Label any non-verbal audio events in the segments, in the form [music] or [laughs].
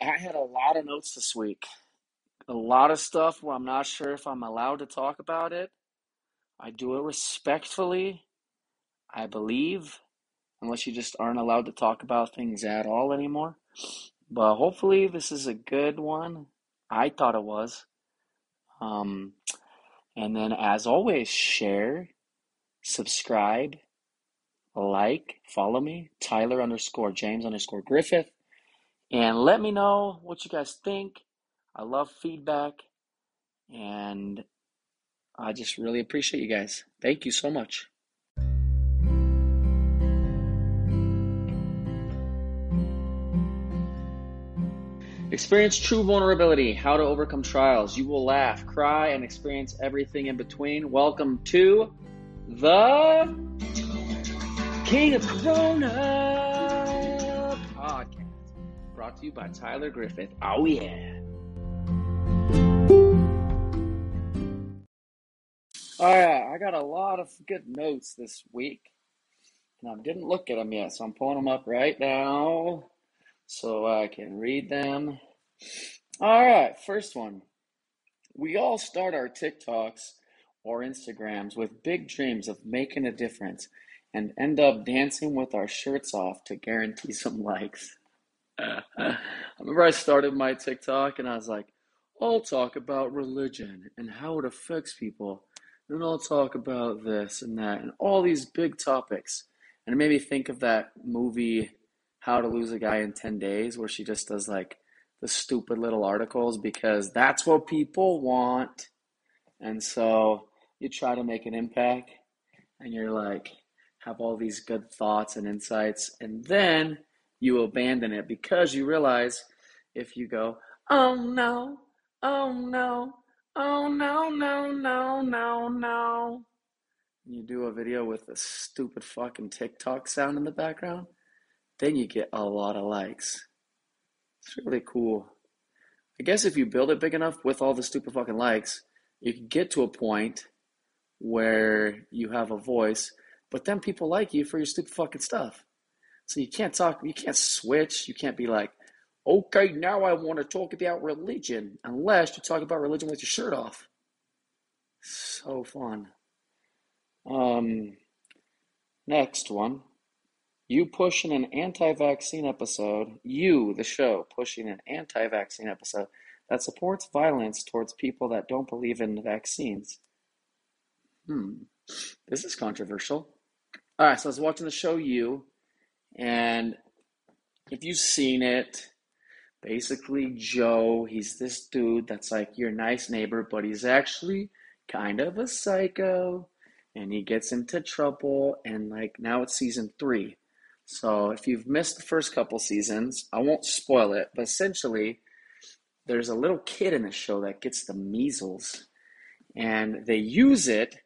right, I had a lot of notes this week. A lot of stuff where I'm not sure if I'm allowed to talk about it. I do it respectfully, I believe, unless you just aren't allowed to talk about things at all anymore. But hopefully, this is a good one. I thought it was. Um, and then, as always, share, subscribe, like, follow me, Tyler underscore James underscore Griffith, and let me know what you guys think. I love feedback, and I just really appreciate you guys. Thank you so much. Experience true vulnerability, how to overcome trials. You will laugh, cry, and experience everything in between. Welcome to the King of Corona brought to you by Tyler Griffith. Oh, yeah. All right, I got a lot of good notes this week, and I didn't look at them yet, so I'm pulling them up right now so I can read them. All right, first one. We all start our TikToks or Instagrams with big dreams of making a difference and end up dancing with our shirts off to guarantee some likes. [laughs] I remember I started my TikTok and I was like, I'll talk about religion and how it affects people. And I'll talk about this and that and all these big topics. And it made me think of that movie how to Lose a Guy in 10 Days, where she just does like the stupid little articles because that's what people want. And so you try to make an impact and you're like, have all these good thoughts and insights, and then you abandon it because you realize if you go, oh no, oh no, oh no, no, no, no, no, you do a video with a stupid fucking TikTok sound in the background then you get a lot of likes. It's really cool. I guess if you build it big enough with all the stupid fucking likes, you can get to a point where you have a voice, but then people like you for your stupid fucking stuff. So you can't talk, you can't switch, you can't be like, okay, now I want to talk about religion, unless you talk about religion with your shirt off. So fun. Um, next one. You pushing an anti vaccine episode, you, the show, pushing an anti vaccine episode that supports violence towards people that don't believe in vaccines. Hmm, this is controversial. All right, so I was watching the show You, and if you've seen it, basically Joe, he's this dude that's like your nice neighbor, but he's actually kind of a psycho, and he gets into trouble, and like now it's season three. So if you've missed the first couple seasons, I won't spoil it, but essentially, there's a little kid in the show that gets the measles, and they use it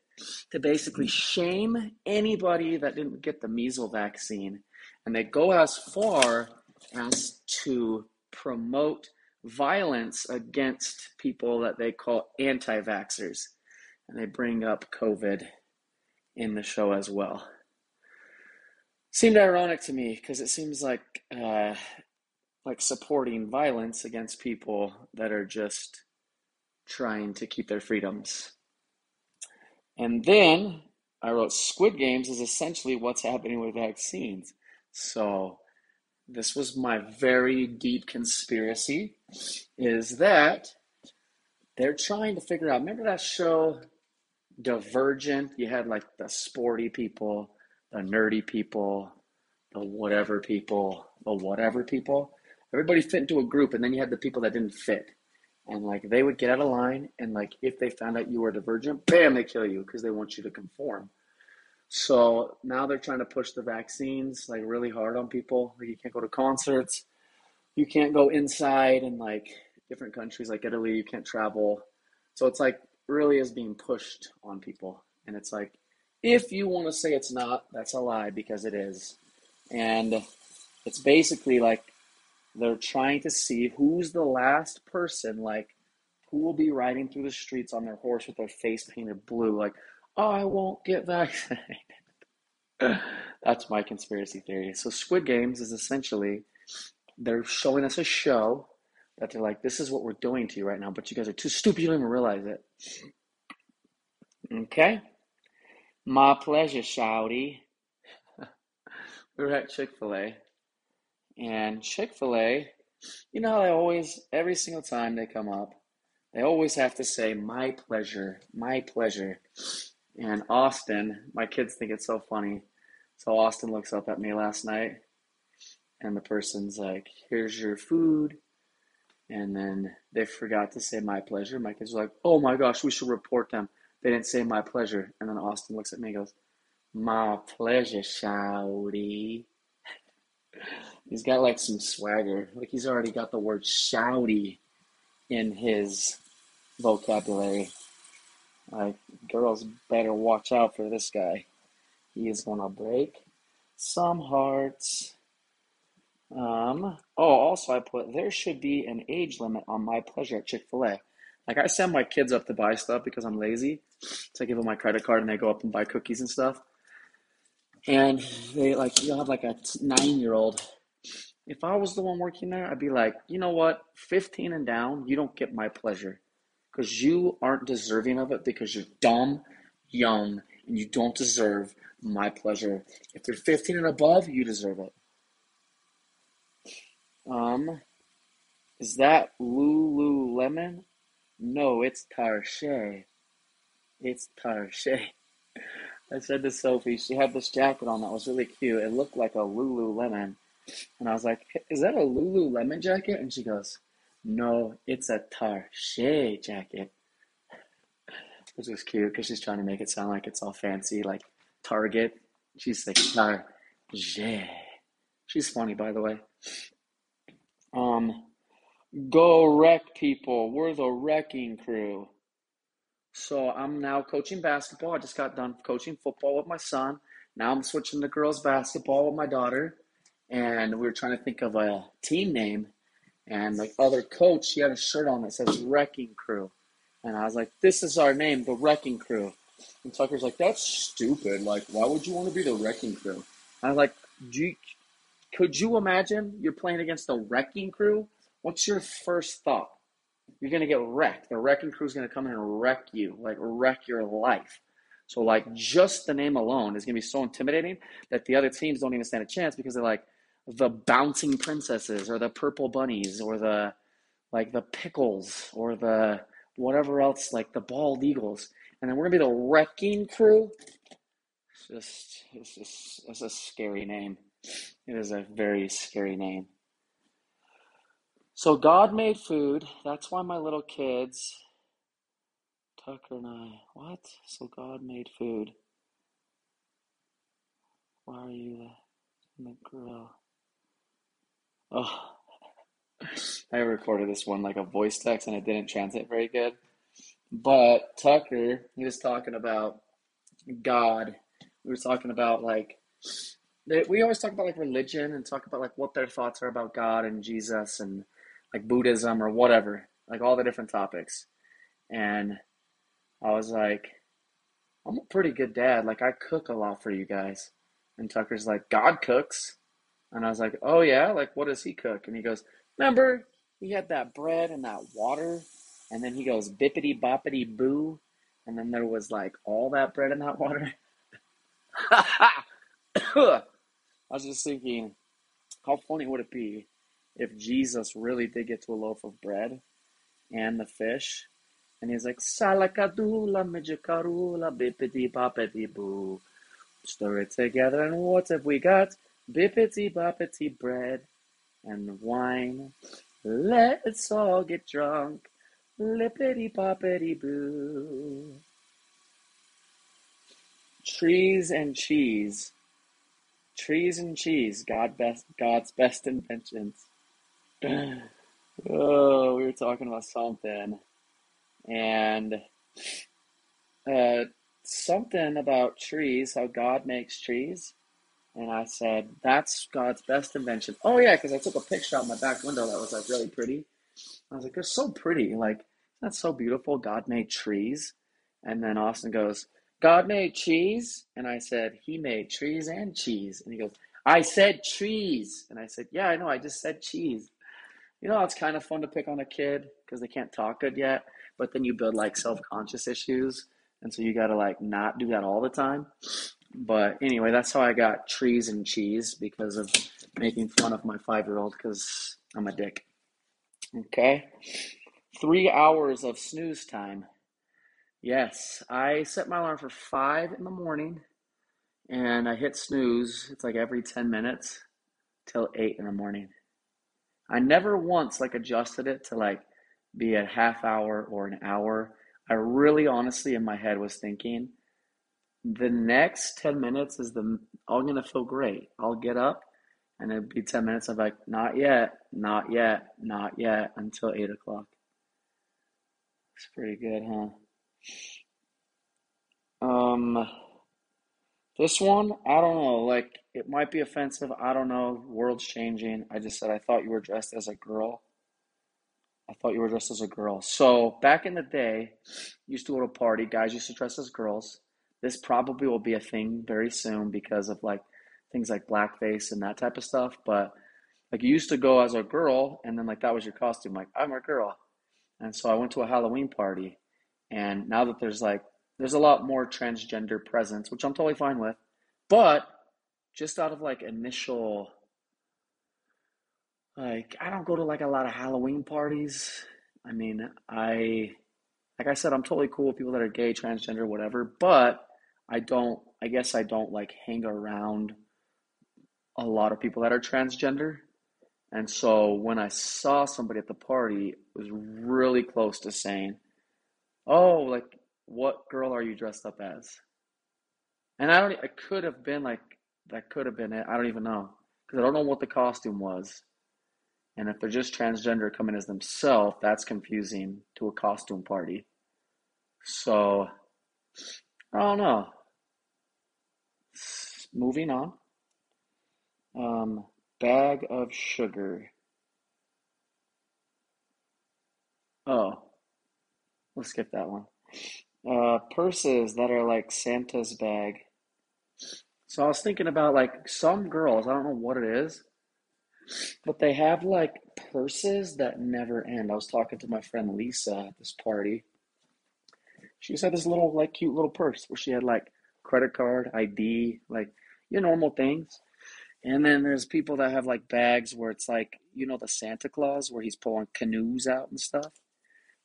to basically shame anybody that didn't get the measles vaccine. And they go as far as to promote violence against people that they call anti vaxxers. And they bring up COVID in the show as well seemed ironic to me because it seems like uh, like supporting violence against people that are just trying to keep their freedoms. And then I wrote Squid Games is essentially what's happening with vaccines. So this was my very deep conspiracy is that they're trying to figure out remember that show Divergent? You had like the sporty people the nerdy people, the whatever people, the whatever people. Everybody fit into a group, and then you had the people that didn't fit. And like they would get out of line, and like if they found out you were divergent, bam, they kill you because they want you to conform. So now they're trying to push the vaccines like really hard on people. Like you can't go to concerts, you can't go inside in like different countries like Italy, you can't travel. So it's like really is being pushed on people. And it's like if you want to say it's not, that's a lie because it is. And it's basically like they're trying to see who's the last person, like, who will be riding through the streets on their horse with their face painted blue, like, Oh, I won't get vaccinated. [laughs] That's my conspiracy theory. So, Squid Games is essentially they're showing us a show that they're like, this is what we're doing to you right now, but you guys are too stupid, you don't even realize it. Okay? My pleasure, Shouty. we [laughs] were at Chick fil A, and Chick fil A, you know how they always, every single time they come up, they always have to say, my pleasure, my pleasure. And Austin, my kids think it's so funny. So Austin looks up at me last night, and the person's like, here's your food. And then they forgot to say my pleasure. My kids are like, oh my gosh, we should report them. They didn't say my pleasure. And then Austin looks at me and goes, My pleasure, shouty. [laughs] he's got like some swagger. Like he's already got the word shouty in his vocabulary. Like, girls better watch out for this guy. He is gonna break some hearts. Um, oh, also, I put there should be an age limit on my pleasure at Chick fil A. Like I send my kids up to buy stuff because I'm lazy. So I give them my credit card and they go up and buy cookies and stuff. And they like you'll have like a nine year old. If I was the one working there, I'd be like, you know what, 15 and down, you don't get my pleasure. Because you aren't deserving of it because you're dumb, young, and you don't deserve my pleasure. If you're 15 and above, you deserve it. Um, is that Lululemon? No, it's Tarche. It's Tarche. [laughs] I said to Sophie, she had this jacket on that was really cute. It looked like a Lululemon. And I was like, is that a Lululemon jacket? And she goes, no, it's a Tarche jacket. Which is cute because she's trying to make it sound like it's all fancy, like Target. She's like, Tarche. She's funny, by the way. Um, Go wreck people. We're the wrecking crew. So I'm now coaching basketball. I just got done coaching football with my son. Now I'm switching to girls basketball with my daughter. And we were trying to think of a team name. And the other coach, he had a shirt on that says Wrecking Crew. And I was like, this is our name, the Wrecking Crew. And Tucker's like, that's stupid. Like, why would you want to be the Wrecking Crew? I was like, you, could you imagine you're playing against the Wrecking Crew? what's your first thought? You're gonna get wrecked. The wrecking crew is gonna come in and wreck you, like wreck your life. So like just the name alone is gonna be so intimidating that the other teams don't even stand a chance because they're like the bouncing princesses or the purple bunnies or the like the pickles or the whatever else like the bald eagles and then we're gonna be the wrecking crew it's just it's just it's a scary name it is a very scary name so God made food. That's why my little kids, Tucker and I, what? So God made food. Why are you in the grill? Oh, I recorded this one like a voice text and it didn't translate very good. But Tucker, he was talking about God. We were talking about like we always talk about like religion and talk about like what their thoughts are about God and Jesus and like Buddhism or whatever, like all the different topics. And I was like, I'm a pretty good dad. Like, I cook a lot for you guys. And Tucker's like, God cooks. And I was like, oh, yeah? Like, what does he cook? And he goes, remember, he had that bread and that water. And then he goes, bippity boppity boo. And then there was like all that bread and that water. [laughs] I was just thinking, how funny would it be if Jesus really did get to a loaf of bread and the fish, and he's like, Salakadula mijikarula bippity boppity boo. Stir it together, and what have we got? Bippity boppity bread and wine. Let's all get drunk. Lippity boppity boo. Trees and cheese. Trees and cheese, God best, God's best inventions [sighs] oh, we were talking about something, and uh, something about trees, how God makes trees. And I said, that's God's best invention. Oh, yeah, because I took a picture out my back window that was like really pretty. I was like, they're so pretty. Like, that's so beautiful. God made trees. And then Austin goes, God made cheese? And I said, He made trees and cheese. And he goes, I said trees. And I said, Yeah, I know. I just said cheese. You know, it's kind of fun to pick on a kid because they can't talk good yet, but then you build like self conscious issues. And so you got to like not do that all the time. But anyway, that's how I got trees and cheese because of making fun of my five year old because I'm a dick. Okay. Three hours of snooze time. Yes, I set my alarm for five in the morning and I hit snooze. It's like every 10 minutes till eight in the morning. I never once like adjusted it to like be a half hour or an hour. I really honestly in my head was thinking the next 10 minutes is the I'm gonna feel great. I'll get up and it'll be 10 minutes of like not yet, not yet, not yet until eight o'clock. It's pretty good, huh? Um this one, I don't know. Like, it might be offensive. I don't know. World's changing. I just said I thought you were dressed as a girl. I thought you were dressed as a girl. So back in the day, used to go to a party. Guys used to dress as girls. This probably will be a thing very soon because of like things like blackface and that type of stuff. But like you used to go as a girl, and then like that was your costume. Like I'm a girl, and so I went to a Halloween party, and now that there's like there's a lot more transgender presence, which I'm totally fine with. But just out of like initial like I don't go to like a lot of Halloween parties. I mean, I like I said, I'm totally cool with people that are gay, transgender, whatever, but I don't I guess I don't like hang around a lot of people that are transgender. And so when I saw somebody at the party, it was really close to saying, "Oh, like what girl are you dressed up as? And I don't, it could have been like, that could have been it. I don't even know. Because I don't know what the costume was. And if they're just transgender coming as themselves, that's confusing to a costume party. So, I don't know. Moving on. Um, bag of sugar. Oh, let's skip that one uh, purses that are like Santa's bag. So I was thinking about like some girls, I don't know what it is, but they have like purses that never end. I was talking to my friend Lisa at this party. She just had this little like cute little purse where she had like credit card, ID, like your normal things. And then there's people that have like bags where it's like, you know, the Santa Claus where he's pulling canoes out and stuff.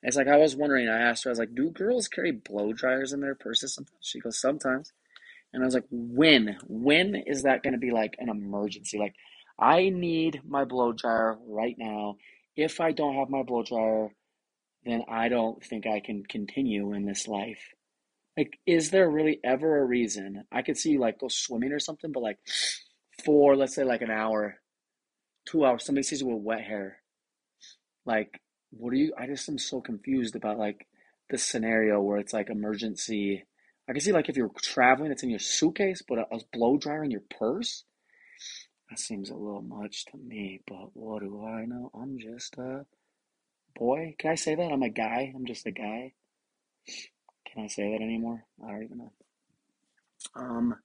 It's like I was wondering. I asked her. I was like, "Do girls carry blow dryers in their purses?" Sometimes she goes, "Sometimes." And I was like, "When? When is that going to be like an emergency? Like, I need my blow dryer right now. If I don't have my blow dryer, then I don't think I can continue in this life." Like, is there really ever a reason? I could see like go swimming or something, but like for let's say like an hour, two hours, somebody sees you with wet hair. Like, what do you? I just am so confused about like this scenario where it's like emergency. I can see like if you're traveling, it's in your suitcase, but a, a blow dryer in your purse. That seems a little much to me, but what do I know? I'm just a boy. Can I say that? I'm a guy. I'm just a guy. Can I say that anymore? I don't even know. Um,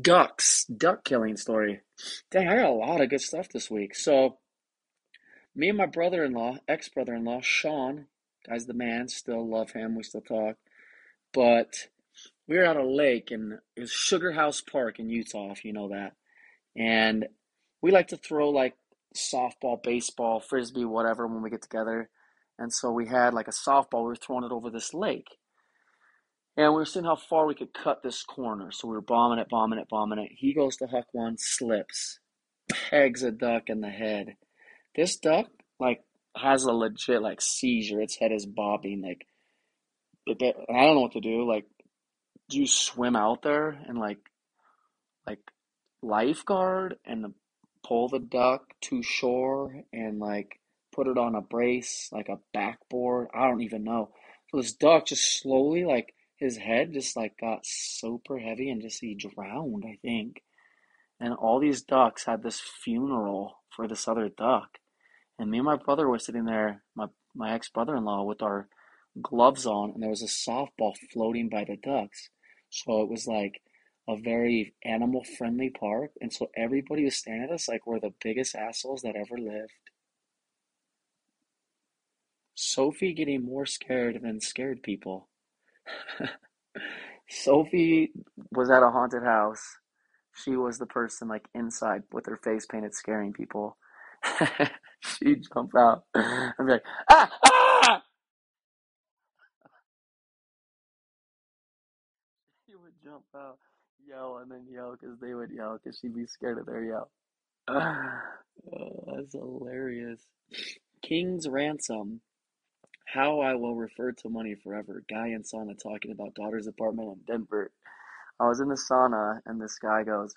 ducks, duck killing story. Dang, I got a lot of good stuff this week. So, me and my brother-in-law, ex-brother-in-law, Sean, guy's the man, still love him, we still talk. But we were at a lake was Sugar House Park in Utah, if you know that. And we like to throw like softball, baseball, frisbee, whatever when we get together. And so we had like a softball, we were throwing it over this lake. And we were seeing how far we could cut this corner. So we were bombing it, bombing it, bombing it. He goes to huck one, slips, pegs a duck in the head. This duck like has a legit like seizure. Its head is bobbing. Like I don't know what to do. Like, do you swim out there and like like lifeguard and pull the duck to shore and like put it on a brace like a backboard? I don't even know. So this duck just slowly like his head just like got super heavy and just he drowned, I think. And all these ducks had this funeral for this other duck. And me and my brother were sitting there, my, my ex brother in law, with our gloves on, and there was a softball floating by the ducks. So it was like a very animal friendly park. And so everybody was staring at us like we're the biggest assholes that ever lived. Sophie getting more scared than scared people. [laughs] Sophie was at a haunted house. She was the person like inside with her face painted scaring people. [laughs] She'd jump out and be like, ah, ah! [laughs] She would jump out, yell, and then yell because they would yell because she'd be scared of their yell. [sighs] Oh, that's hilarious. King's Ransom. How I will refer to money forever. Guy in sauna talking about daughter's apartment in Denver. I was in the sauna and this guy goes,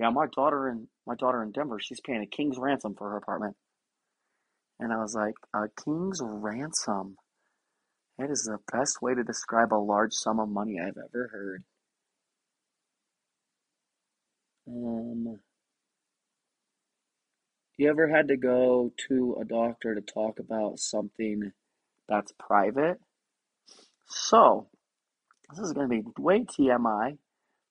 "Yeah, my daughter in my daughter in Denver, she's paying a king's ransom for her apartment." And I was like, "A king's ransom? That is the best way to describe a large sum of money I've ever heard." Um, you ever had to go to a doctor to talk about something that's private? So, this is going to be way TMI,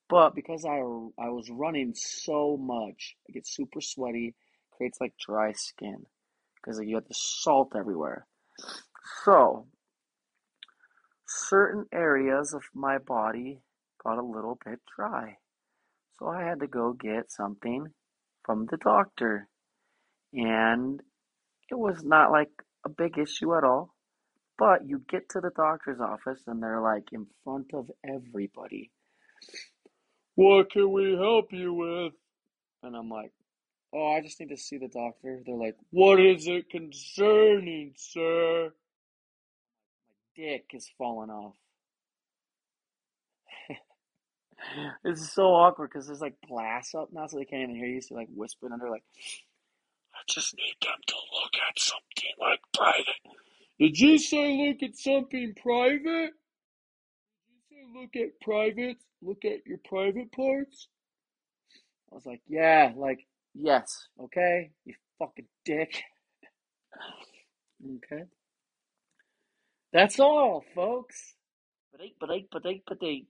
but because I, I was running so much, I get super sweaty, creates like dry skin because you have the salt everywhere. So, certain areas of my body got a little bit dry. So I had to go get something from the doctor. And it was not like a big issue at all. But you get to the doctor's office and they're like in front of everybody. What can we help you with? And I'm like, oh, I just need to see the doctor. They're like, what is it concerning, sir? My dick is falling off. [laughs] it's so awkward because there's like glass up now, so they can't even hear you. So like whispering under, like, I just need them to look at something like private. Did you say look at something private? Did you say look at private? Look at your private parts? I was like, yeah, like, yes, okay, you fucking dick. [laughs] okay. That's all, folks. But eight, but eight,